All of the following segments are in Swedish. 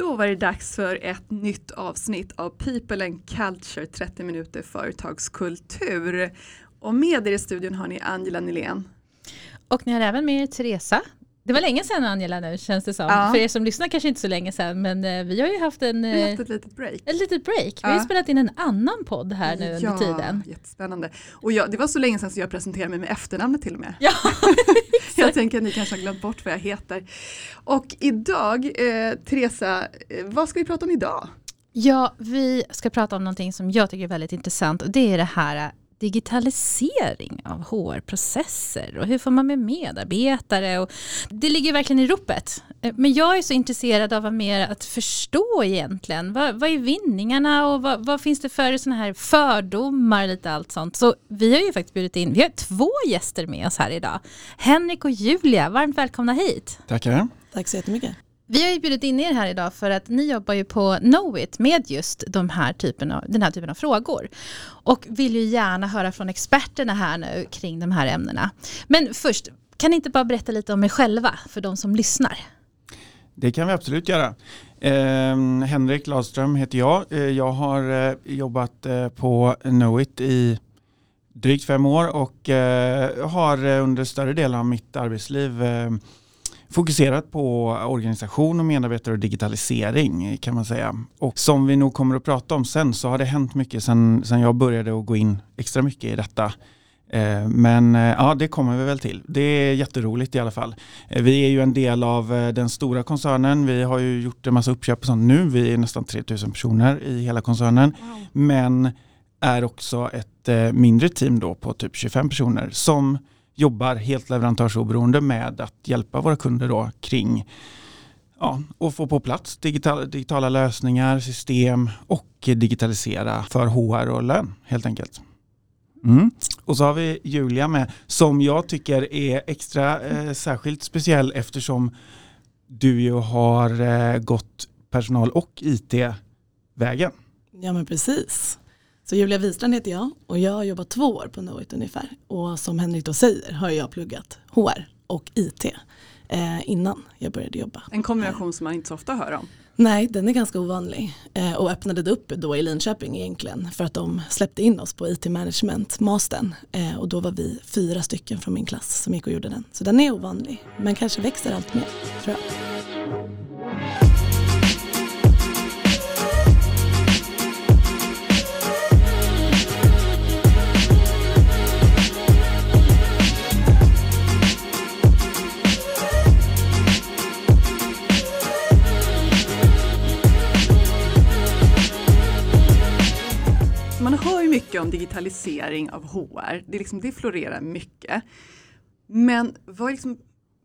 Då var det dags för ett nytt avsnitt av People and Culture 30 minuter företagskultur. Och med er i studion har ni Angela Nylén. Och ni har även med er Teresa det var länge sedan Angela nu känns det som. Ja. För er som lyssnar kanske inte så länge sedan men eh, vi har ju haft en... Vi har haft eh, ett litet break. Ett litet break. Vi har ju spelat in en annan podd här nu ja, under tiden. Jättespännande. Och jag, det var så länge sedan så jag presenterade mig med efternamnet till och med. Ja, jag tänker att ni kanske har glömt bort vad jag heter. Och idag, eh, Teresa, eh, vad ska vi prata om idag? Ja, vi ska prata om någonting som jag tycker är väldigt intressant och det är det här digitalisering av HR-processer och hur får man med medarbetare. Och det ligger verkligen i ropet. Men jag är så intresserad av mer att förstå egentligen. Vad, vad är vinningarna och vad, vad, finns det för såna här fördomar lite allt sånt. Så vi har ju faktiskt bjudit in, vi har två gäster med oss här idag. Henrik och Julia, varmt välkomna hit. Tackar. Tack så jättemycket. Vi har ju bjudit in er här idag för att ni jobbar ju på Knowit med just de här typen av, den här typen av frågor. Och vill ju gärna höra från experterna här nu kring de här ämnena. Men först, kan ni inte bara berätta lite om er själva för de som lyssnar? Det kan vi absolut göra. Eh, Henrik Ladström heter jag. Eh, jag har eh, jobbat eh, på Knowit i drygt fem år och eh, har eh, under större delen av mitt arbetsliv ehm, fokuserat på organisation och medarbetare och digitalisering kan man säga. Och som vi nog kommer att prata om sen så har det hänt mycket sen, sen jag började att gå in extra mycket i detta. Eh, men eh, ja, det kommer vi väl till. Det är jätteroligt i alla fall. Eh, vi är ju en del av den stora koncernen. Vi har ju gjort en massa uppköp och sånt nu. Vi är nästan 3000 personer i hela koncernen. Wow. Men är också ett mindre team då på typ 25 personer som jobbar helt leverantörsoberoende med att hjälpa våra kunder då kring ja, och få på plats digitala, digitala lösningar, system och digitalisera för HR och lön helt enkelt. Mm. Och så har vi Julia med som jag tycker är extra eh, särskilt speciell eftersom du ju har eh, gått personal och IT-vägen. Ja men precis. Så Julia Wistrand heter jag och jag har jobbat två år på Knowit ungefär. Och som Henrik då säger har jag pluggat HR och IT eh, innan jag började jobba. En kombination som man inte så ofta hör om. Nej, den är ganska ovanlig eh, och öppnade det upp då i Linköping egentligen för att de släppte in oss på IT management mastern eh, och då var vi fyra stycken från min klass som gick och gjorde den. Så den är ovanlig men kanske växer allt mer tror jag. Mycket om digitalisering av HR. Det, liksom, det florerar mycket. Men vad, liksom,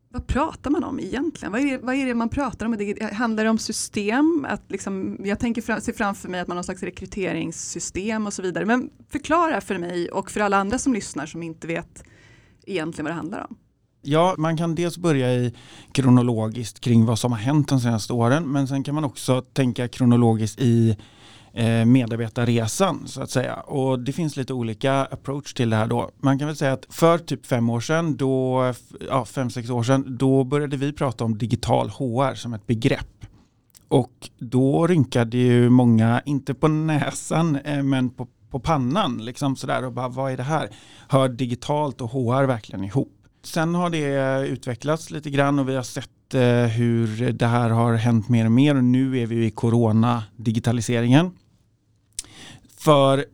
vad pratar man om egentligen? Vad är, det, vad är det man pratar om? Handlar det om system? Att liksom, jag tänker fram, ser framför mig att man har någon slags rekryteringssystem och så vidare. Men förklara för mig och för alla andra som lyssnar som inte vet egentligen vad det handlar om. Ja, man kan dels börja i kronologiskt kring vad som har hänt de senaste åren men sen kan man också tänka kronologiskt i Eh, medarbetarresan så att säga. Och det finns lite olika approach till det här då. Man kan väl säga att för typ fem år sedan, då, ja, fem, sex år sedan, då började vi prata om digital HR som ett begrepp. Och då rynkade ju många, inte på näsan, eh, men på, på pannan liksom sådär och bara vad är det här? Hör digitalt och HR verkligen ihop? Sen har det utvecklats lite grann och vi har sett eh, hur det här har hänt mer och mer och nu är vi i corona-digitaliseringen för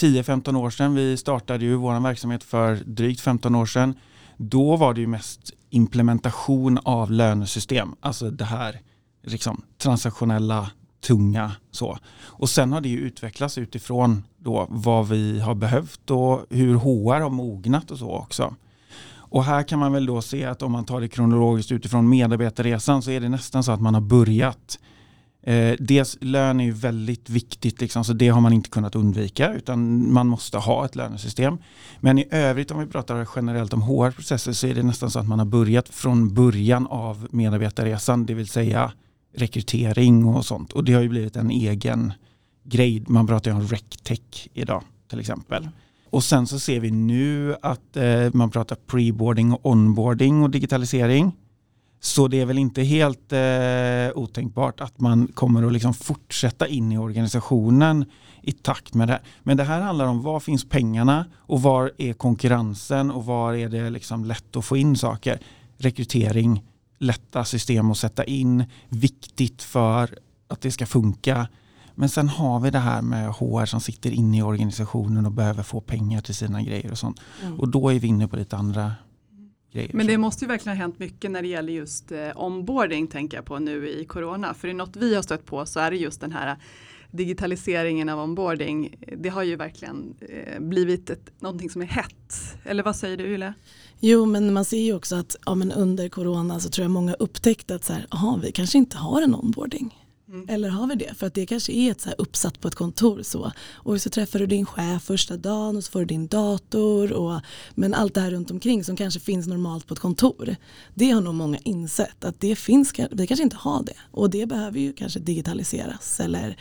10-15 år sedan, vi startade ju vår verksamhet för drygt 15 år sedan, då var det ju mest implementation av lönesystem, alltså det här liksom, transaktionella, tunga så. Och sen har det ju utvecklats utifrån då vad vi har behövt och hur HR har mognat och så också. Och här kan man väl då se att om man tar det kronologiskt utifrån medarbetarresan så är det nästan så att man har börjat Eh, dels lön är ju väldigt viktigt, liksom, så det har man inte kunnat undvika utan man måste ha ett lönesystem. Men i övrigt om vi pratar generellt om HR-processer så är det nästan så att man har börjat från början av medarbetarresan, det vill säga rekrytering och sånt. Och det har ju blivit en egen grej. Man pratar ju om RecTech idag till exempel. Och sen så ser vi nu att eh, man pratar preboarding och onboarding och digitalisering. Så det är väl inte helt eh, otänkbart att man kommer att liksom fortsätta in i organisationen i takt med det. Men det här handlar om var finns pengarna och var är konkurrensen och var är det liksom lätt att få in saker. Rekrytering, lätta system att sätta in, viktigt för att det ska funka. Men sen har vi det här med HR som sitter inne i organisationen och behöver få pengar till sina grejer och sånt. Mm. Och då är vi inne på lite andra grejer. Men det måste ju verkligen ha hänt mycket när det gäller just eh, onboarding tänker jag på nu i corona. För det är något vi har stött på så är det just den här digitaliseringen av onboarding. Det har ju verkligen eh, blivit ett, någonting som är hett. Eller vad säger du Yle? Jo men man ser ju också att ja, men under corona så tror jag många upptäckte att så här, aha, vi kanske inte har en onboarding. Mm. Eller har vi det? För att det kanske är ett så här uppsatt på ett kontor så. Och så träffar du din chef första dagen och så får du din dator. Och, men allt det här runt omkring som kanske finns normalt på ett kontor. Det har nog många insett att det finns, vi kanske inte har det. Och det behöver ju kanske digitaliseras eller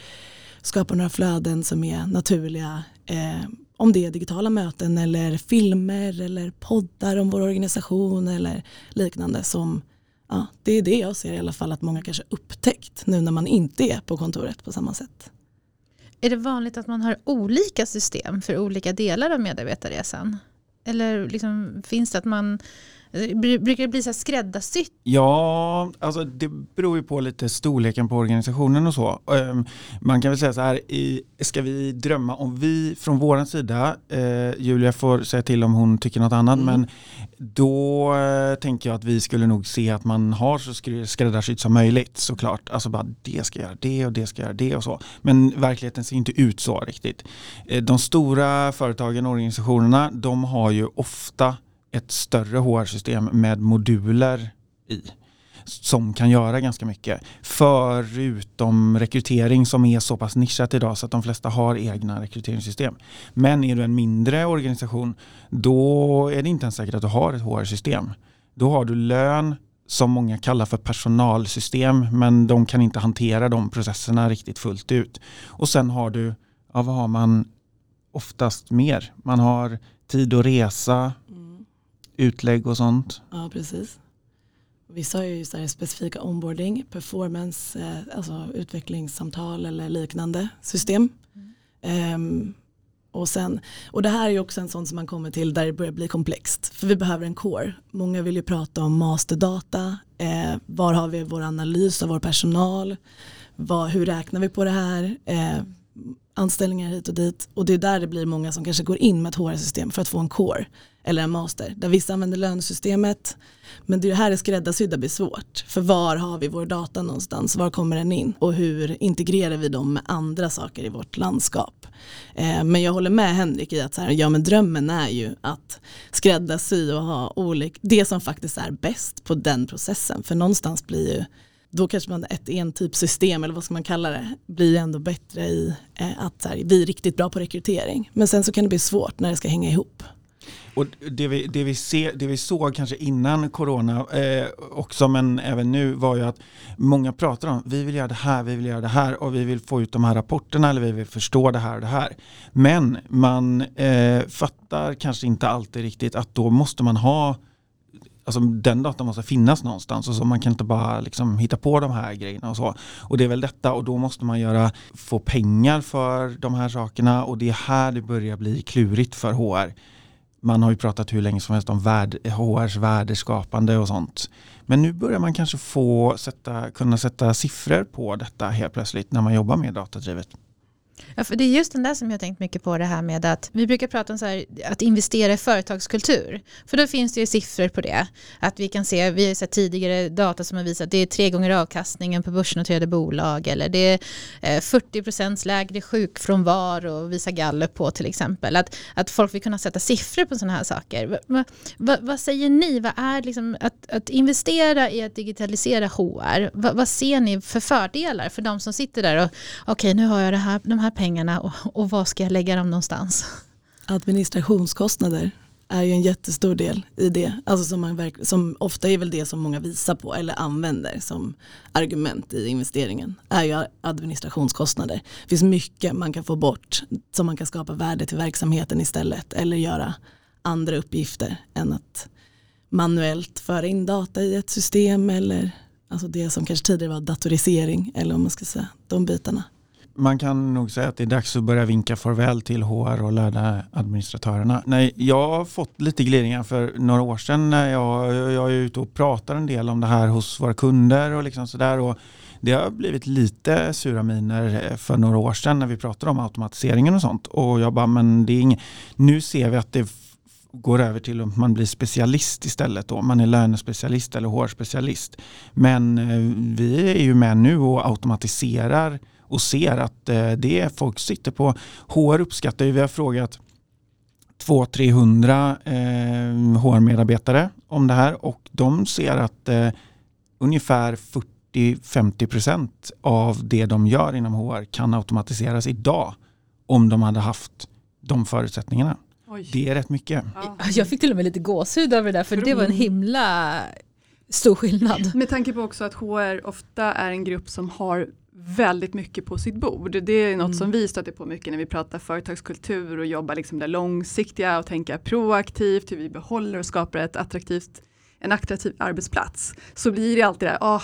skapa några flöden som är naturliga. Eh, om det är digitala möten eller filmer eller poddar om vår organisation eller liknande som ja, det är det jag ser i alla fall att många kanske upptäckt nu när man inte är på kontoret på samma sätt. Är det vanligt att man har olika system för olika delar av medarbetarresan? Eller liksom, finns det att man Brukar det bli så skräddarsytt? Ja, alltså det beror ju på lite storleken på organisationen och så. Ehm, man kan väl säga så här, ska vi drömma om vi från vår sida, eh, Julia får säga till om hon tycker något annat, mm. men då eh, tänker jag att vi skulle nog se att man har så skräddarsytt som möjligt såklart. Alltså bara det ska göra det och det ska göra det och så. Men verkligheten ser inte ut så riktigt. Eh, de stora företagen och organisationerna, de har ju ofta ett större HR-system med moduler i som kan göra ganska mycket. Förutom rekrytering som är så pass nischat idag så att de flesta har egna rekryteringssystem. Men är du en mindre organisation då är det inte ens säkert att du har ett HR-system. Då har du lön som många kallar för personalsystem men de kan inte hantera de processerna riktigt fullt ut. Och sen har du, ja vad har man oftast mer? Man har tid att resa, utlägg och sånt. Ja, precis. Vissa har ju så specifika onboarding, performance, eh, alltså utvecklingssamtal eller liknande system. Mm. Um, och, sen, och det här är ju också en sån som man kommer till där det börjar bli komplext. För vi behöver en core. Många vill ju prata om masterdata. Eh, var har vi vår analys av vår personal? Var, hur räknar vi på det här? Eh, anställningar hit och dit. Och det är där det blir många som kanske går in med ett HR-system för att få en core eller en master. Där vissa använder lönesystemet. Men det är här det skräddarsydda blir svårt. För var har vi vår data någonstans? Var kommer den in? Och hur integrerar vi dem med andra saker i vårt landskap? Eh, men jag håller med Henrik i att så här, ja, men drömmen är ju att skräddarsy och ha olika, det som faktiskt är bäst på den processen. För någonstans blir ju då kanske man ett entypsystem eller vad ska man kalla det blir ändå bättre i eh, att här, vi är riktigt bra på rekrytering. Men sen så kan det bli svårt när det ska hänga ihop. Och det vi, det, vi ser, det vi såg kanske innan corona eh, också men även nu var ju att många pratar om vi vill göra det här, vi vill göra det här och vi vill få ut de här rapporterna eller vi vill förstå det här och det här. Men man eh, fattar kanske inte alltid riktigt att då måste man ha Alltså den datan måste finnas någonstans och så man kan inte bara liksom hitta på de här grejerna och så. Och det är väl detta och då måste man göra, få pengar för de här sakerna och det är här det börjar bli klurigt för HR man har ju pratat hur länge som helst om värd, HRs värdeskapande och sånt. Men nu börjar man kanske få sätta, kunna sätta siffror på detta helt plötsligt när man jobbar med datadrivet. Ja, för det är just den där som jag tänkt mycket på det här med att vi brukar prata om så här, att investera i företagskultur. För då finns det ju siffror på det. Att vi kan se, vi har sett tidigare data som har visat att det är tre gånger avkastningen på börsnoterade bolag eller det är eh, 40 procents lägre sjukfrånvaro visar Gallup på till exempel. Att, att folk vill kunna sätta siffror på sådana här saker. Va, va, vad säger ni, vad är liksom att, att investera i att digitalisera HR? Va, vad ser ni för fördelar för de som sitter där och okej okay, nu har jag det här, de här pengarna och, och var ska jag lägga dem någonstans? Administrationskostnader är ju en jättestor del i det. Alltså som, man som ofta är väl det som många visar på eller använder som argument i investeringen. är ju administrationskostnader. Det finns mycket man kan få bort som man kan skapa värde till verksamheten istället eller göra andra uppgifter än att manuellt föra in data i ett system eller alltså det som kanske tidigare var datorisering eller om man ska säga de bitarna. Man kan nog säga att det är dags att börja vinka farväl till HR och lärda administratörerna. Nej, jag har fått lite glidningar för några år sedan när jag, jag är ute och pratar en del om det här hos våra kunder och liksom sådär. Och det har blivit lite sura miner eh, för några år sedan när vi pratade om automatiseringen och sånt. Och jag bara, men det är inget. Nu ser vi att det går över till att man blir specialist istället. Då. Man är lönespecialist eller HR-specialist. Men eh, vi är ju med nu och automatiserar och ser att eh, det är folk sitter på HR uppskattar ju, vi har frågat 200-300 eh, HR-medarbetare om det här och de ser att eh, ungefär 40-50% av det de gör inom HR kan automatiseras idag om de hade haft de förutsättningarna. Oj. Det är rätt mycket. Ja. Jag fick till och med lite gåshud över det där för det var en himla stor skillnad. Med tanke på också att HR ofta är en grupp som har väldigt mycket på sitt bord. Det är något mm. som vi stöter på mycket när vi pratar företagskultur och jobbar liksom det långsiktiga och tänka proaktivt, hur vi behåller och skapar ett attraktivt, en attraktiv arbetsplats. Så blir det alltid det här, oh,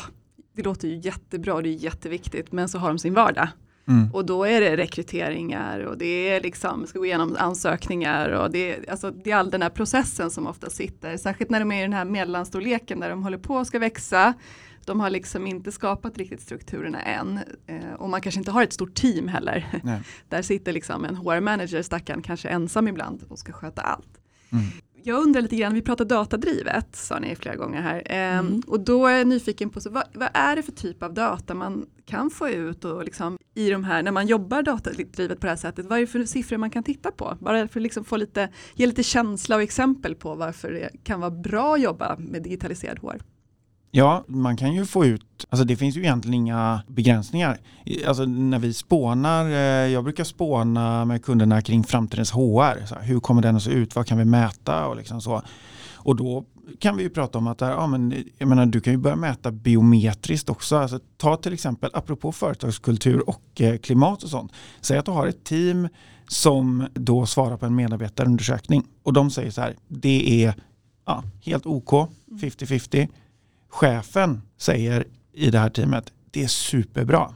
det låter ju jättebra, det är jätteviktigt, men så har de sin vardag. Mm. Och då är det rekryteringar och det är liksom, ska gå igenom ansökningar och det är, alltså, det är all den här processen som ofta sitter, särskilt när de är i den här mellanstorleken där de håller på att ska växa. De har liksom inte skapat riktigt strukturerna än eh, och man kanske inte har ett stort team heller. där sitter liksom en HR-manager, stackaren, kanske ensam ibland och ska sköta allt. Mm jag undrar lite grann, vi pratar datadrivet sa ni flera gånger här. Ehm, mm. Och då är jag nyfiken på, så vad, vad, är det för typ av data man kan få ut och liksom i de här, när man jobbar datadrivet på det här sättet, vad är det för siffror man kan titta på? Bara för att liksom få lite, ge lite känsla och exempel på varför det kan vara bra att jobba med digitaliserad HR. Ja, man kan ju få ut, alltså det finns ju egentligen inga begränsningar. Alltså när vi spånar, eh, jag brukar spåna med kunderna kring framtidens HR. Så hur kommer den att se ut? Vad kan vi mäta? Och, liksom så. och då kan vi ju prata om att ja, ah, men, jag menar, du kan ju börja mäta biometriskt också. Alltså, ta till exempel, apropå företagskultur och eh, klimat och sånt. Säg att du har ett team som då svarar på en medarbetarundersökning och de säger så här, det är ja, helt OK, 50-50 chefen säger i det här teamet, det är superbra.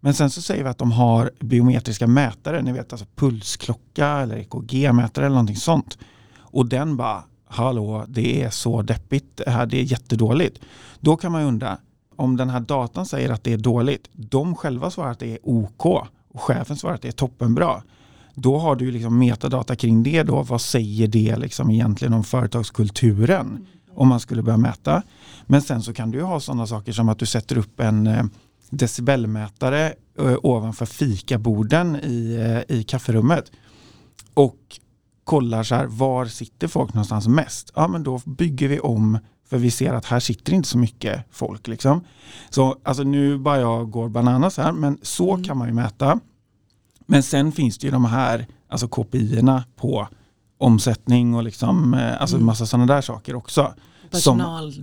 Men sen så säger vi att de har biometriska mätare, ni vet alltså pulsklocka eller EKG-mätare eller någonting sånt. Och den bara, hallå, det är så deppigt, det här det är jättedåligt. Då kan man undra, om den här datan säger att det är dåligt, de själva svarar att det är OK och chefen svarar att det är toppenbra. Då har du liksom metadata kring det då, vad säger det liksom egentligen om företagskulturen? Mm. Om man skulle börja mäta. Men sen så kan du ha sådana saker som att du sätter upp en eh, decibelmätare eh, ovanför fikaborden i, eh, i kafferummet. Och kollar så här, var sitter folk någonstans mest? Ja men då bygger vi om för vi ser att här sitter inte så mycket folk. Liksom. Så alltså nu bara jag går bananas här men så mm. kan man ju mäta. Men sen finns det ju de här alltså KPI-erna på omsättning och liksom, alltså mm. massa sådana där saker också. Personal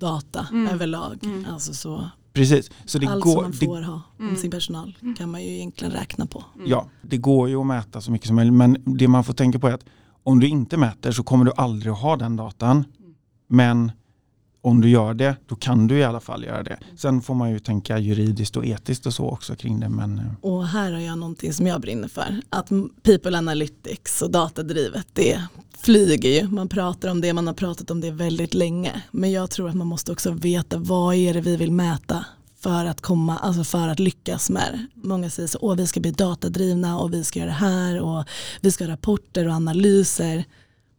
data mm. överlag. Mm. Alltså så. Precis. Så det Allt går, som man får det, ha om mm. sin personal mm. kan man ju egentligen räkna på. Mm. Ja, det går ju att mäta så mycket som möjligt men det man får tänka på är att om du inte mäter så kommer du aldrig att ha den datan. Mm. Men om du gör det, då kan du i alla fall göra det. Sen får man ju tänka juridiskt och etiskt och så också kring det. Men... Eh. Och här har jag någonting som jag brinner för. Att people analytics och datadrivet, det flyger ju. Man pratar om det, man har pratat om det väldigt länge. Men jag tror att man måste också veta vad är det vi vill mäta för att komma, alltså för att lyckas med det. Många säger så, åh vi ska bli datadrivna och vi ska göra det här och vi ska ha rapporter och analyser.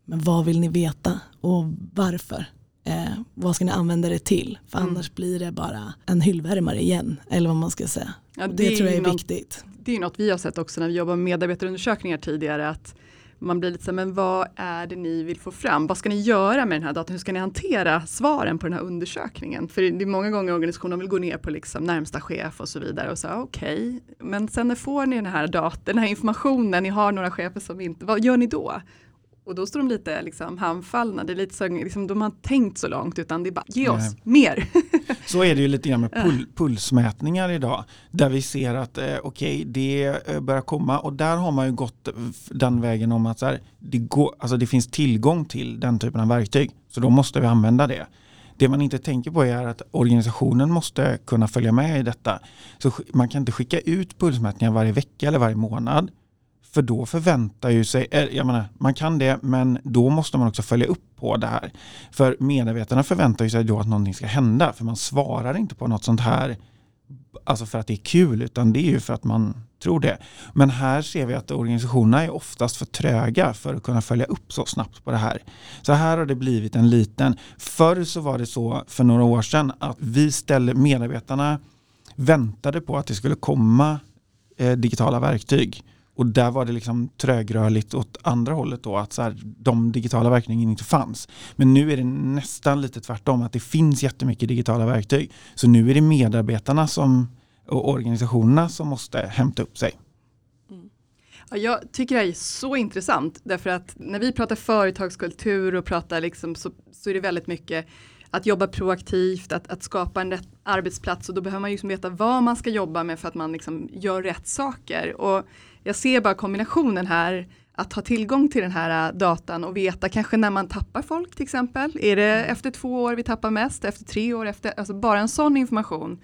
Men vad vill ni veta och varför? Eh, vad ska ni använda det till? För mm. annars blir det bara en hyllvärmare igen. Eller vad man ska säga. Ja, det, det tror jag är något, viktigt. Det är något vi har sett också när vi jobbar med medarbetarundersökningar tidigare. att man blir lite så men vad är det ni vill få fram? Vad ska ni göra med den här datan? Hur ska ni hantera svaren på den här undersökningen? För det är många gånger organisationer vill gå ner på liksom närmsta chef och så vidare och säga okej, okay. men sen när får ni den här datan, den här informationen, ni har några chefer som inte, vad gör ni då? Och då står de lite liksom, handfallna, det är lite så, liksom, de har inte tänkt så långt utan det är bara ge oss Nej. mer. så är det ju lite grann med pul pulsmätningar idag. Där vi ser att eh, okej, okay, det eh, börjar komma och där har man ju gått den vägen om att så här, det, går, alltså det finns tillgång till den typen av verktyg. Så då måste vi använda det. Det man inte tänker på är att organisationen måste kunna följa med i detta. Så man kan inte skicka ut pulsmätningar varje vecka eller varje månad. För då förväntar ju sig, eh, jag menar, man kan det men då måste man också följa upp på det här. För medarbetarna förväntar ju sig då att någonting ska hända för man svarar inte på något sånt här alltså för att det är kul utan det är ju för att man tror det. Men här ser vi att organisationerna är oftast för tröga för att kunna följa upp så snabbt på det här. Så här har det blivit en liten, förr så var det så för några år sedan att vi ställde medarbetarna väntade på att det skulle komma eh, digitala verktyg. Och där var det liksom trögrörligt åt andra hållet då, att så här, de digitala verktygen inte fanns. Men nu är det nästan lite tvärtom, att det finns jättemycket digitala verktyg. Så nu är det medarbetarna som, och organisationerna som måste hämta upp sig. Mm. Ja, jag tycker det här är så intressant, därför att när vi pratar företagskultur och pratar liksom så, så är det väldigt mycket att jobba proaktivt, att, att skapa en rätt arbetsplats och då behöver man ju liksom veta vad man ska jobba med för att man liksom gör rätt saker. Och jag ser bara kombinationen här att ha tillgång till den här äh, datan och veta kanske när man tappar folk till exempel. Är det mm. efter två år vi tappar mest, efter tre år, efter, alltså bara en sån information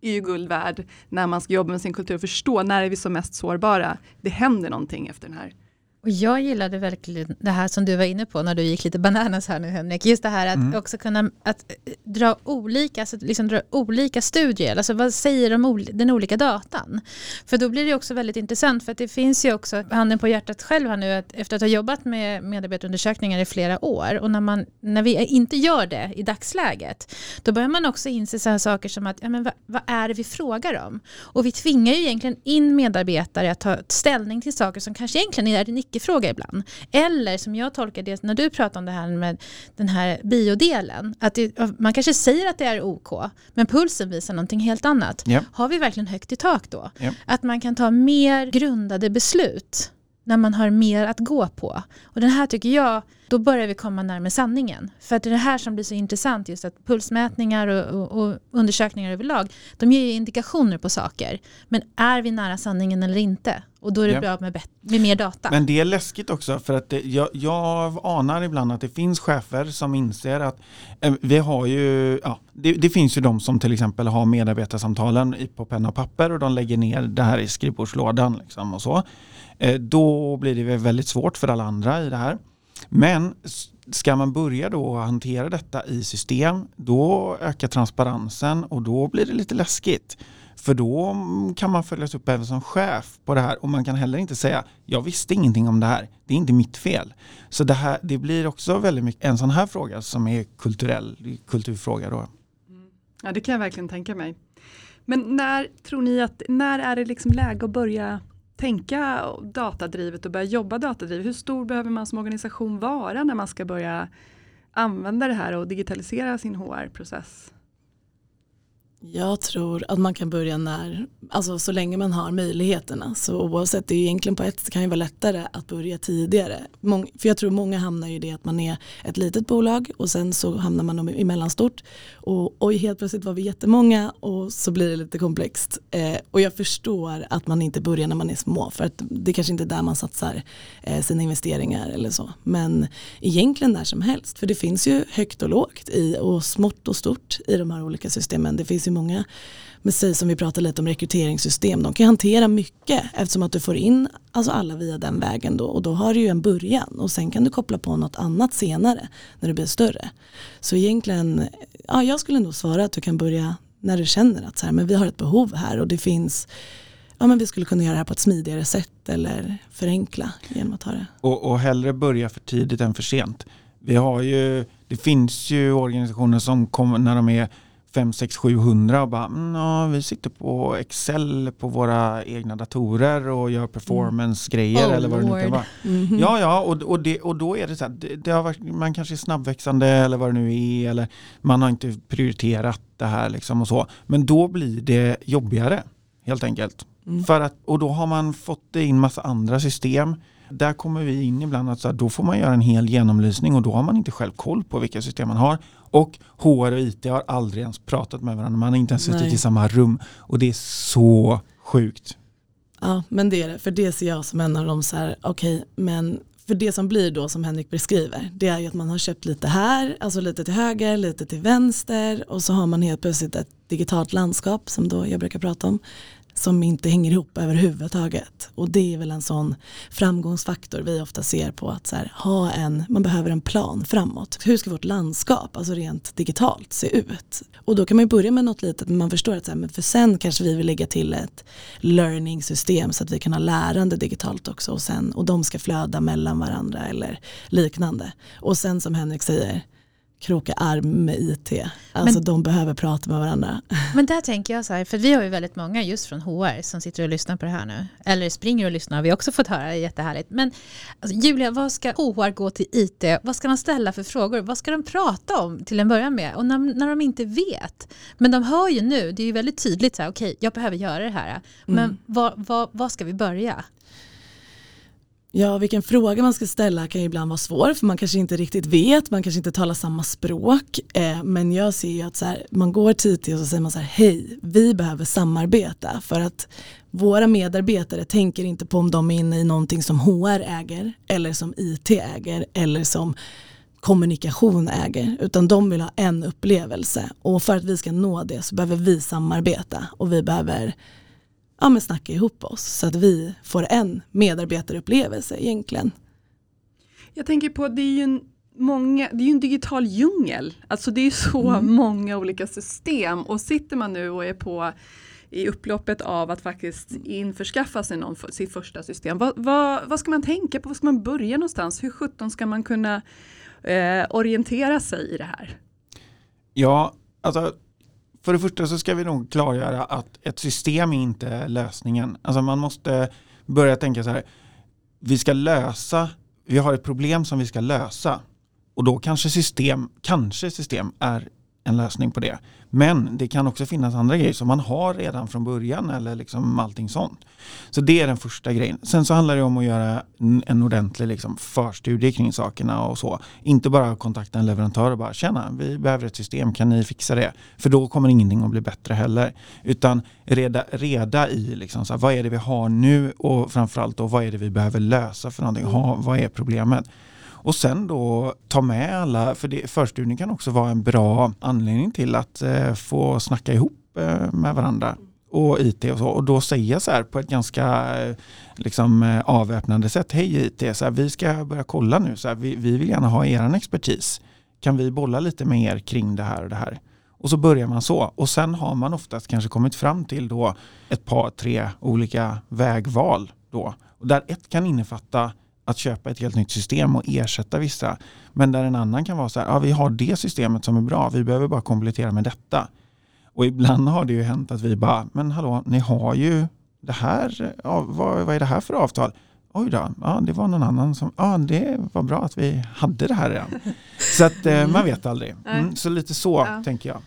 är ju guld värd när man ska jobba med sin kultur och förstå när är vi som mest sårbara. Det händer någonting efter den här och jag gillade verkligen det här som du var inne på när du gick lite bananas här nu Henrik. Just det här att mm. också kunna att eh, dra olika, alltså liksom dra olika studier. Alltså vad säger de, den olika datan? För då blir det också väldigt intressant för att det finns ju också handen på hjärtat själv här nu att efter att ha jobbat med medarbetarundersökningar i flera år och när, man, när vi inte gör det i dagsläget då börjar man också inse sådana saker som att ja, men vad, vad är det vi frågar om? Och vi tvingar ju egentligen in medarbetare att ta ställning till saker som kanske egentligen är icke-fråga ibland. Eller som jag tolkar det när du pratar om det här med den här biodelen. Att det, man kanske säger att det är OK, men pulsen visar någonting helt annat. Yep. Har vi verkligen högt i tak då? Yep. Att man kan ta mer grundade beslut när man har mer att gå på. Och den här tycker jag, då börjar vi komma närmare sanningen. För att det är det här som blir så intressant, just att pulsmätningar och, och, och undersökningar överlag, de ger ju indikationer på saker. Men är vi nära sanningen eller inte? Och då är det ja. bra med, med mer data. Men det är läskigt också för att det, jag, jag anar ibland att det finns chefer som inser att eh, vi har ju, ja, det, det, finns ju de som till exempel har medarbetarsamtalen på penna och papper och de lägger ner det här i skrivbordslådan liksom och så. Eh, då blir det väldigt svårt för alla andra i det här. Men ska man börja då hantera detta i system, då ökar transparensen och då blir det lite läskigt. För då mm, kan man följas upp även som chef på det här och man kan heller inte säga jag visste ingenting om det här, det är inte mitt fel. Så det, här, det blir också väldigt mycket en sån här fråga som är kulturell kulturfråga. Då. Mm. Ja det kan jag verkligen tänka mig. Men när tror ni att, när är det liksom läge att börja tänka datadrivet och börja jobba datadrivet? Hur stor behöver man som organisation vara när man ska börja använda det här och digitalisera sin HR-process? Jag tror att man kan börja när, alltså så länge man har möjligheterna. Så oavsett, det är egentligen på ett sätt kan ju vara lättare att börja tidigare. Mång, för jag tror många hamnar i det att man är ett litet bolag och sen så hamnar man i mellanstort. Och oj, helt plötsligt var vi jättemånga och så blir det lite komplext. Eh, och jag förstår att man inte börjar när man är små för att det kanske inte är där man satsar eh, sina investeringar eller så. Men egentligen när som helst, för det finns ju högt och lågt i och smått och stort i de här olika systemen. Det finns ju många med sig som vi pratar lite om rekryteringssystem. De kan hantera mycket eftersom att du får in alltså alla via den vägen då och då har du ju en början och sen kan du koppla på något annat senare när du blir större. Så egentligen, ja jag skulle nog svara att du kan börja när du känner att så här, men vi har ett behov här och det finns ja, men vi skulle kunna göra det här på ett smidigare sätt eller förenkla genom att ha det. Och, och hellre börja för tidigt än för sent. Vi har ju, det finns ju organisationer som kommer när de är 5, 6, 700 och bara mm, ja, vi sitter på Excel på våra egna datorer och gör performance-grejer mm. oh, eller vad det nu kan vara. Mm -hmm. Ja, ja, och, och, det, och då är det så här, det, det har varit, man kanske är snabbväxande eller vad det nu är eller man har inte prioriterat det här liksom och så. Men då blir det jobbigare helt enkelt. Mm. För att, och då har man fått in massa andra system. Där kommer vi in ibland att så här, då får man göra en hel genomlysning och då har man inte själv koll på vilka system man har. Och HR och IT har aldrig ens pratat med varandra. Man har inte ens suttit i samma rum och det är så sjukt. Ja, men det är det. För det ser jag som en av de så här, okej, men för det som blir då som Henrik beskriver, det är ju att man har köpt lite här, alltså lite till höger, lite till vänster och så har man helt plötsligt ett digitalt landskap som då jag brukar prata om som inte hänger ihop överhuvudtaget. Och det är väl en sån framgångsfaktor vi ofta ser på att så här, ha en, man behöver en plan framåt. Hur ska vårt landskap, alltså rent digitalt, se ut? Och då kan man ju börja med något litet, men man förstår att så här, men för sen kanske vi vill lägga till ett learning-system så att vi kan ha lärande digitalt också och, sen, och de ska flöda mellan varandra eller liknande. Och sen som Henrik säger, kroka arm med IT. Alltså Men- de behöver prata med varandra. Men där tänker jag så här, för vi har ju väldigt många just från HR som sitter och lyssnar på det här nu. Eller springer och lyssnar har vi också fått höra, det är jättehärligt. Men alltså, Julia, vad ska HR gå till IT? Vad ska de ställa för frågor? Vad ska de prata om till en början med? Och när, när de inte vet. Men de hör ju nu, det är ju väldigt tydligt så här, okej, jag behöver göra det här. Men Mm. vad, vad, vad ska vi börja? Ja, vilken fråga man ska ställa kan ju ibland vara svår för man kanske inte riktigt vet, man kanske inte talar samma språk. Eh, men jag ser ju att så här, man går till IT och så säger man så här, hej, vi behöver samarbeta för att våra medarbetare tänker inte på om de är inne i någonting som HR äger eller som IT äger eller som kommunikation äger utan de vill ha en upplevelse och för att vi ska nå det så behöver vi samarbeta och vi behöver ja, men snacka ihop oss så att vi får en medarbetarupplevelse egentligen. Jag tänker på, det är ju en, många, det är ju en digital djungel. Alltså det är ju så Mm. många olika system och sitter man nu och är på i upploppet av att faktiskt införskaffa sig någon, sitt första system. Vad, vad, vad ska man tänka på? Var ska man börja någonstans? Hur sjutton ska man kunna eh, orientera sig i det här? Ja, alltså för det första så ska vi nog klargöra att ett system är inte lösningen. Alltså man måste börja tänka så här, vi ska lösa, vi har ett problem som vi ska lösa och då kanske system, kanske system är en lösning på det. Men det kan också finnas andra grejer som man har redan från början eller liksom allting sånt. Så det är den första grejen. Sen så handlar det om att göra en- en ordentlig liksom förstudie kring sakerna och så. Inte bara kontakta en leverantör och bara tjena, vi behöver ett system, kan ni fixa det? För då kommer ingenting att bli bättre heller. Utan reda, reda i liksom så här, vad är det vi har nu och framförallt då vad är det vi behöver lösa för någonting? Ha, vad är problemet? Och sen då ta med alla, för det, förstudien kan också vara en bra anledning till att eh, få snacka ihop eh, med varandra och IT och så. Och då säga så här på ett ganska eh, liksom, eh, avväpnande sätt. Hej IT, så här, vi ska börja kolla nu. Så här, vi, vi vill gärna ha er expertis. Kan vi bolla lite med er kring det här och det här? Och så börjar man så. Och sen har man oftast kanske kommit fram till då ett par, tre olika vägval. Då. Och där ett kan innefatta att köpa ett helt nytt system och ersätta vissa. Men där en annan kan vara så här, ja, vi har det systemet som är bra, vi behöver bara komplettera med detta. Och ibland har det ju hänt att vi bara, men hallå, ni har ju det här, ja, vad, vad är det här för avtal? Oj då, ja, det var någon annan som, ja det var bra att vi hade det här redan. Så att eh, man vet aldrig. Mm, så lite så Ja. tänker jag.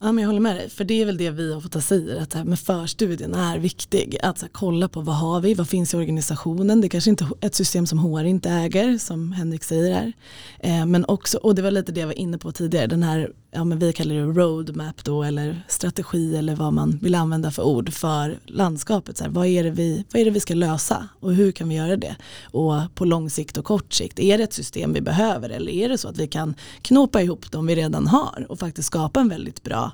Ja, men jag håller med dig, för det är väl det vi ofta säger, att det här med förstudien är viktig. Att här, kolla på vad har vi, vad finns i organisationen, det är kanske inte är ett system som HR inte äger, som Henrik säger här. Eh, men också, och det var lite det jag var inne på tidigare, den här, ja men vi kallar det roadmap då, eller strategi eller vad man vill använda för ord för landskapet. Så här, vad, är det vi, vad är det vi ska lösa och hur kan vi göra det? Och på lång sikt och kort sikt, är det ett system vi behöver eller är det så att vi kan knopa ihop de vi redan har och faktiskt skapa en väldigt bra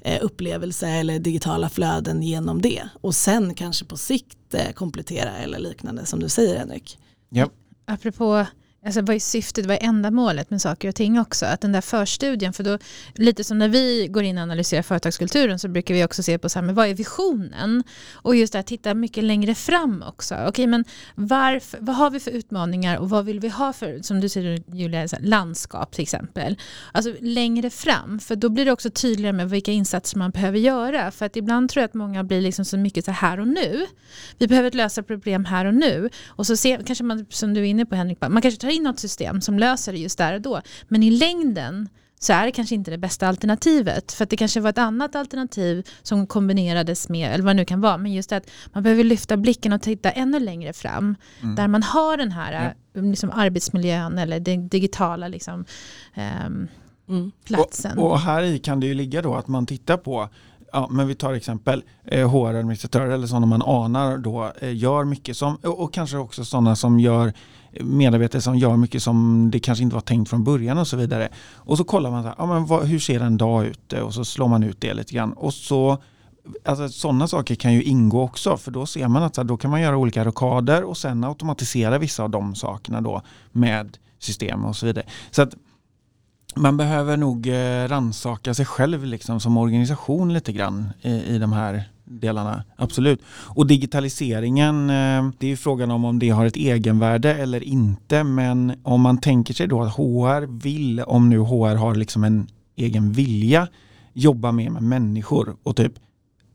eh, upplevelse eller digitala flöden genom det. Och sen kanske på sikt eh, komplettera eller liknande som du säger Henrik. Ja. Apropå Alltså vad är syftet, vad är ändamålet med saker och ting också? Att den där förstudien, för då, lite som när vi går in och analyserar företagskulturen så brukar vi också se på så här, men vad är visionen? Och just det här, titta mycket längre fram också. Okej, men varför, vad har vi för utmaningar och vad vill vi ha för, som du säger Julia, landskap till exempel. Alltså längre fram, för då blir det också tydligare med vilka insatser man behöver göra. För att ibland tror jag att många blir liksom så mycket så här och nu. Vi behöver lösa problem här och nu. Och så ser, kanske man, som du är inne på Henrik, man kanske tar in något system som löser det just där och då. Men i längden så är det kanske inte det bästa alternativet. För att det kanske var ett annat alternativ som kombinerades med, eller vad det nu kan vara, men just att man behöver lyfta blicken och titta ännu längre fram. Mm. Där man har den här liksom, arbetsmiljön eller den digitala liksom, ehm, Mm. platsen. Och, och här i kan det ju ligga då att man tittar på Ja, men vi tar exempel eh, HR-administratörer eller sådana man anar då eh, gör mycket som, och, och kanske också sådana som gör medarbetare som gör mycket som det kanske inte var tänkt från början och så vidare. Och så kollar man så här, ja, men vad, hur ser en dag ut och så slår man ut det lite grann. Och så, alltså, sådana saker kan ju ingå också för då ser man att så här, då kan man göra olika rockader och sen automatisera vissa av de sakerna då med system och så vidare. Så att man behöver nog eh, ransaka sig själv liksom som organisation lite grann i, i de här delarna. Absolut. Och digitaliseringen, eh, det är ju frågan om om det har ett egenvärde eller inte. Men om man tänker sig då att HR vill, om nu HR har liksom en egen vilja, jobba mer med människor och typ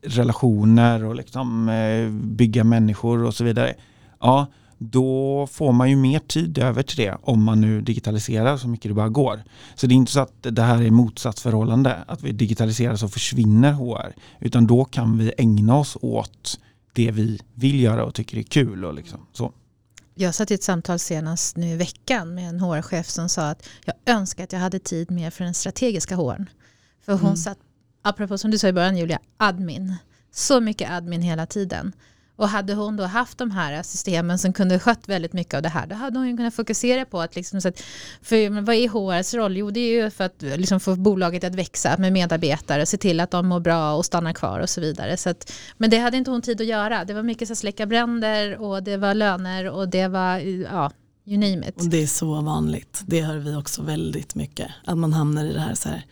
relationer och liksom eh, bygga människor och så vidare. Ja, då får man ju mer tid över till det om man nu digitaliserar så mycket det bara går. Så det är inte så att det här är motsatsförhållande, att vi digitaliserar så försvinner HR, utan då kan vi ägna oss åt det vi vill göra och tycker är kul. Och liksom, så. Jag satt i ett samtal senast nu i veckan med en HR-chef som sa att jag önskar att jag hade tid mer för den strategiska HR. För hon Mm. satt, apropå som du sa i början Julia, admin. Så mycket admin hela tiden. Och hade hon då haft de här systemen som kunde skött väldigt mycket av det här, då hade hon ju kunnat fokusera på att liksom, så att, för vad är HRs roll? Jo, det är ju för att liksom, få bolaget att växa med medarbetare, se till att de mår bra och stannar kvar och så vidare. Så att, men det hade inte hon tid att göra. Det var mycket så att släcka bränder och det var löner och det var, ja, you name it. Och det är så vanligt. Det hör vi också väldigt mycket. Att man hamnar i det här så här,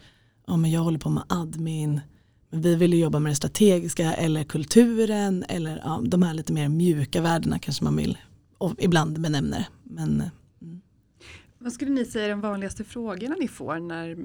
ja men jag håller på med admin, vi vill ju jobba med det strategiska eller kulturen eller ja, de här lite mer mjuka värdena kanske man vill och ibland benämner. Men eh, mm. Vad skulle ni säga är de vanligaste frågorna ni får när,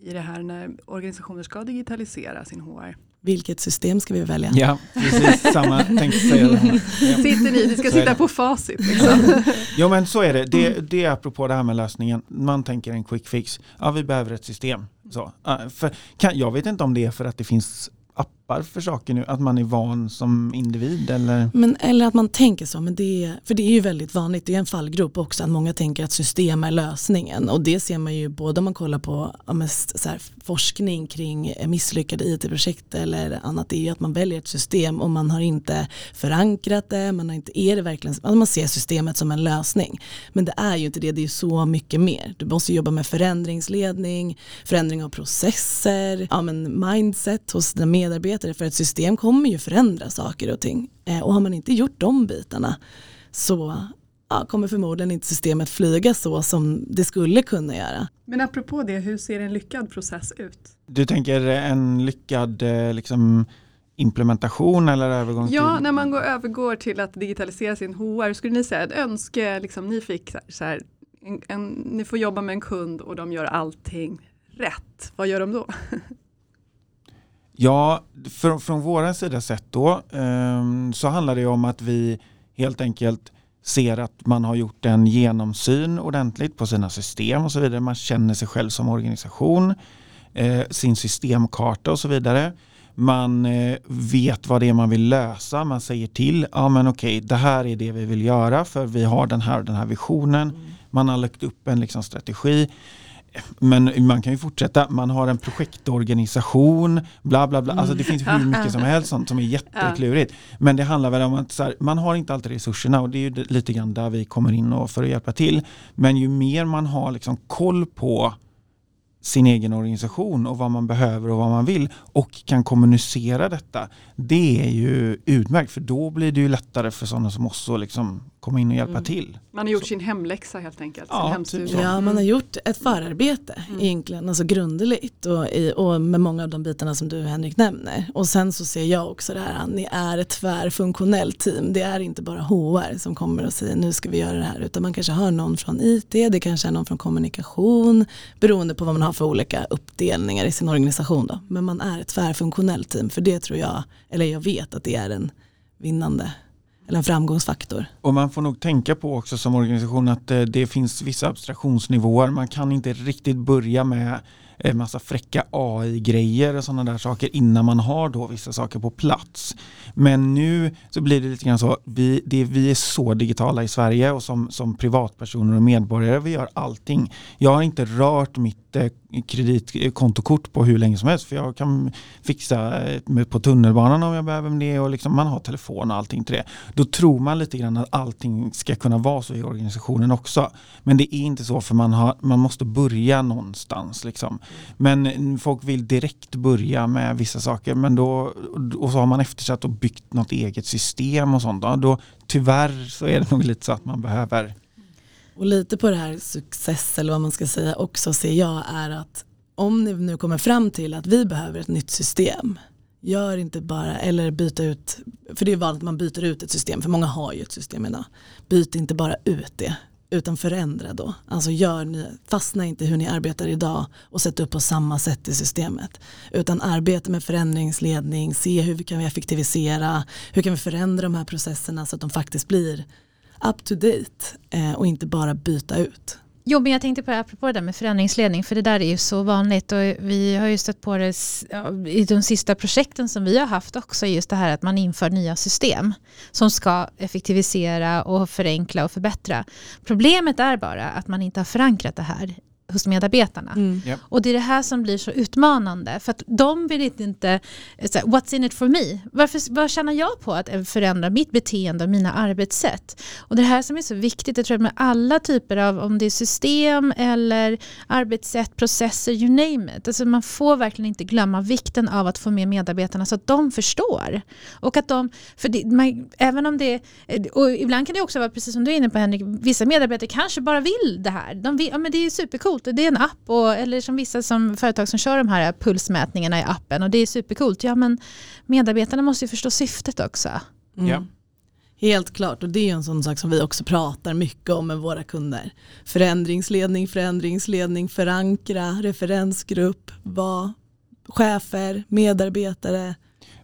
i det här när organisationer ska digitalisera sin HR? Vilket system ska vi välja? Ja, precis samma tänkte säga. Ja. Sitter ni, ni ska sitta på facit. Liksom. Jo men så är det. det. Det är apropå det här med lösningen. Man tänker en quick fix. Ja vi behöver ett system. Så, ja, för, kan, jag vet inte om det är för att det finns tappar för saker nu. Att man är van som individ eller? Men, eller att man tänker så, men det, är- för det är ju väldigt vanligt, det är en fallgrop också att många tänker att system är lösningen och det ser man ju både om man kollar på mest så här, forskning kring misslyckade IT-projekt eller annat, det är ju att man väljer ett system och man har inte förankrat det, man har inte, är det verkligen, alltså man ser systemet som en lösning. Men det är ju inte det, det är ju så mycket mer. Du måste jobba med förändringsledning, förändring av processer, ja, men mindset hos dina medarbetare för ett system kommer ju förändra saker och ting. Eh, och har man inte gjort de bitarna så ja, kommer förmodligen inte systemet flyga så som det skulle kunna göra. Men apropå det, hur ser en lyckad process ut? Du tänker en lyckad eh, liksom, implementation eller övergång Ja, till? när man går, övergår till att digitalisera sin HR, skulle ni säga ett önske, liksom, ni fick så här, en, en, ni får jobba med en kund och de gör allting rätt. Vad gör de då? Ja, från, från vår sida sett då ehm, så handlar det om att vi helt enkelt ser att man har gjort en genomsyn ordentligt på sina system och så vidare. Man känner sig själv som organisation, eh, sin systemkarta och så vidare. Man eh, vet vad det är man vill lösa. Man säger till, ja men okej, det här är det vi vill göra för vi har den här den här visionen. Man har lagt upp en liksom, strategi. Men man kan ju fortsätta, man har en projektorganisation, bla bla bla. Alltså det finns hur mycket som helst sånt som är jätteklurigt. Men det handlar väl om att så här, man har inte alltid resurserna och det är ju lite grann där vi kommer in och för att hjälpa till. Men ju mer man har liksom koll på sin egen organisation och vad man behöver och vad man vill och kan kommunicera detta. Det är ju utmärkt för då blir det ju lättare för sådana som oss att liksom komma in och hjälpa Mm. till. Man har gjort Så. sin hemläxa helt enkelt. Ja, typ. Ja, man har gjort ett förarbete egentligen, alltså grundligt och, i, och med många av de bitarna som du Henrik nämner. Och sen så ser jag också det här, att ni är ett tvärfunktionellt team. Det är inte bara HR som kommer och säger nu ska vi göra det här, utan man kanske har någon från IT, det kanske är någon från kommunikation, beroende på vad man har för olika uppdelningar i sin organisation. Då. Men man är ett tvärfunktionellt team, för det tror jag, eller jag vet att det är en vinnande, eller en framgångsfaktor. Och man får nog tänka på också som organisation att eh, det finns vissa abstraktionsnivåer. Man kan inte riktigt börja med Eh, massa fräcka AI-grejer och sådana där saker innan man har då vissa saker på plats. Men nu så blir det lite grann så, vi, det, vi är så digitala i Sverige och som, som privatpersoner och medborgare, vi gör allting. Jag har inte rört mitt eh, kreditkontokort eh, på hur länge som helst för jag kan fixa eh, på tunnelbanan om jag behöver det och liksom man har telefon och allting till det. Då tror man lite grann att allting ska kunna vara så i organisationen också. Men det är inte så för man, har, man måste börja någonstans. Liksom. Men folk vill direkt börja med vissa saker men då, och så har man eftersatt och byggt något eget system och sånt. Då, då, tyvärr så är det nog lite så att man behöver och lite på det här success eller vad man ska säga också ser jag är att om ni nu kommer fram till att vi behöver ett nytt system gör inte bara, eller byta ut, för det är vanligt att man byter ut ett system, för många har ju ett system idag. Byt inte bara ut det, utan förändra då. Alltså gör ni, fastna inte hur ni arbetar idag och sätt upp på samma sätt i systemet. Utan arbeta med förändringsledning, se hur vi kan vi effektivisera, hur kan vi förändra de här processerna så att de faktiskt blir up to date eh, och inte bara byta ut. Jo, men jag tänkte på det apropå det där med förändringsledning, för det där är ju så vanligt och vi har ju stött på det i de sista projekten som vi har haft också, just det här att man inför nya system som ska effektivisera och förenkla och förbättra. Problemet är bara att man inte har förankrat det här hos medarbetarna. Mm. Yep. Och det är det här som blir så utmanande. För att de vill inte, så what's in it for me? Varför, vad tjänar jag på att förändra mitt beteende och mina arbetssätt? Och det här som är så viktigt, jag tror med alla typer av, om det är system eller arbetssätt, processer, you name it. Alltså man får verkligen inte glömma vikten av att få med medarbetarna så att de förstår. Och att de, för det, man, även om det, och ibland kan det också vara precis som du är inne på Henrik, vissa medarbetare kanske bara vill det här. De vill, ja men det är supercoolt coolt. Det är en app, och, eller som vissa som företag som kör de här pulsmätningarna i appen och det är supercoolt. Ja men medarbetarna måste ju förstå syftet också. Mm. Ja. Helt klart och det är en sån sak som vi också pratar mycket om med våra kunder. Förändringsledning, förändringsledning, förankra, referensgrupp, vad chefer, medarbetare.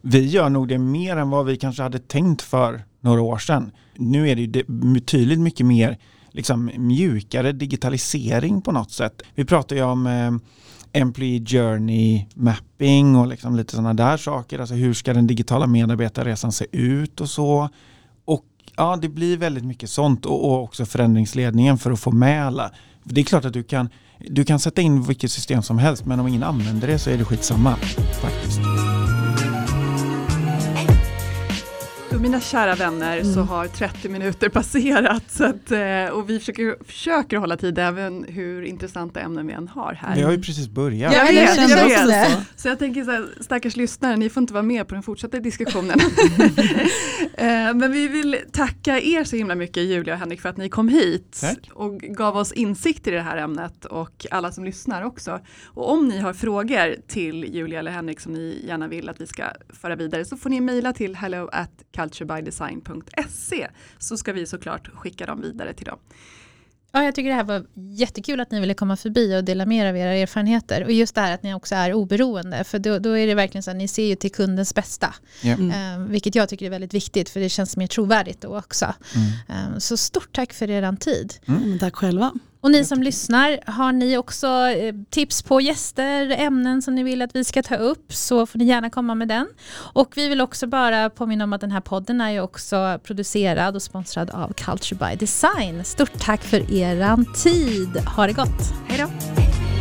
Vi gör nog det mer än vad vi kanske hade tänkt för några år sedan. Nu är det ju betydligt mycket mer liksom mjukare digitalisering på något sätt. Vi pratar ju om eh, Employee Journey Mapping och liksom lite sådana där saker. Alltså hur ska den digitala medarbetarresan se ut och så. Och ja, det blir väldigt mycket sånt och, och också förändringsledningen för att få med alla. Det är klart att du kan, du kan sätta in vilket system som helst men om ingen använder det så är det skitsamma Tack. För mina kära vänner mm. så har 30 minuter passerat så att, eh, och vi försöker, försöker hålla tid även hur intressanta ämnen vi än har här. Vi har ju precis börjat. Jag vet, jag vet. Det. Så jag tänker så här, stackars lyssnare, ni får inte vara med på den fortsatta diskussionen. Eh, men vi vill tacka er så himla mycket Julia och Henrik för att ni kom hit Tack. och gav oss insikt i det här ämnet och alla som lyssnar också. Och om ni har frågor till Julia eller Henrik som ni gärna vill att vi ska föra vidare så får ni mejla till hello at culturebydesign.se så ska vi såklart skicka dem vidare till dem. Ja, jag tycker det här var jättekul att ni ville komma förbi och dela med er av era erfarenheter. Och just det här att ni också är oberoende. För då, då är det verkligen så att ni ser ju till kundens bästa. Mm. Eh, vilket jag tycker är väldigt viktigt för det känns mer trovärdigt då också. Mm. Eh, så stort tack för er tid. Mm, tack själva. Och ni som lyssnar, har ni också eh, tips på gäster, ämnen som ni vill att vi ska ta upp så får ni gärna komma med den. Och vi vill också bara påminna om att den här podden är ju också producerad och sponsrad av Culture by Design. Stort tack för eran tid. Ha det gott. Hej då.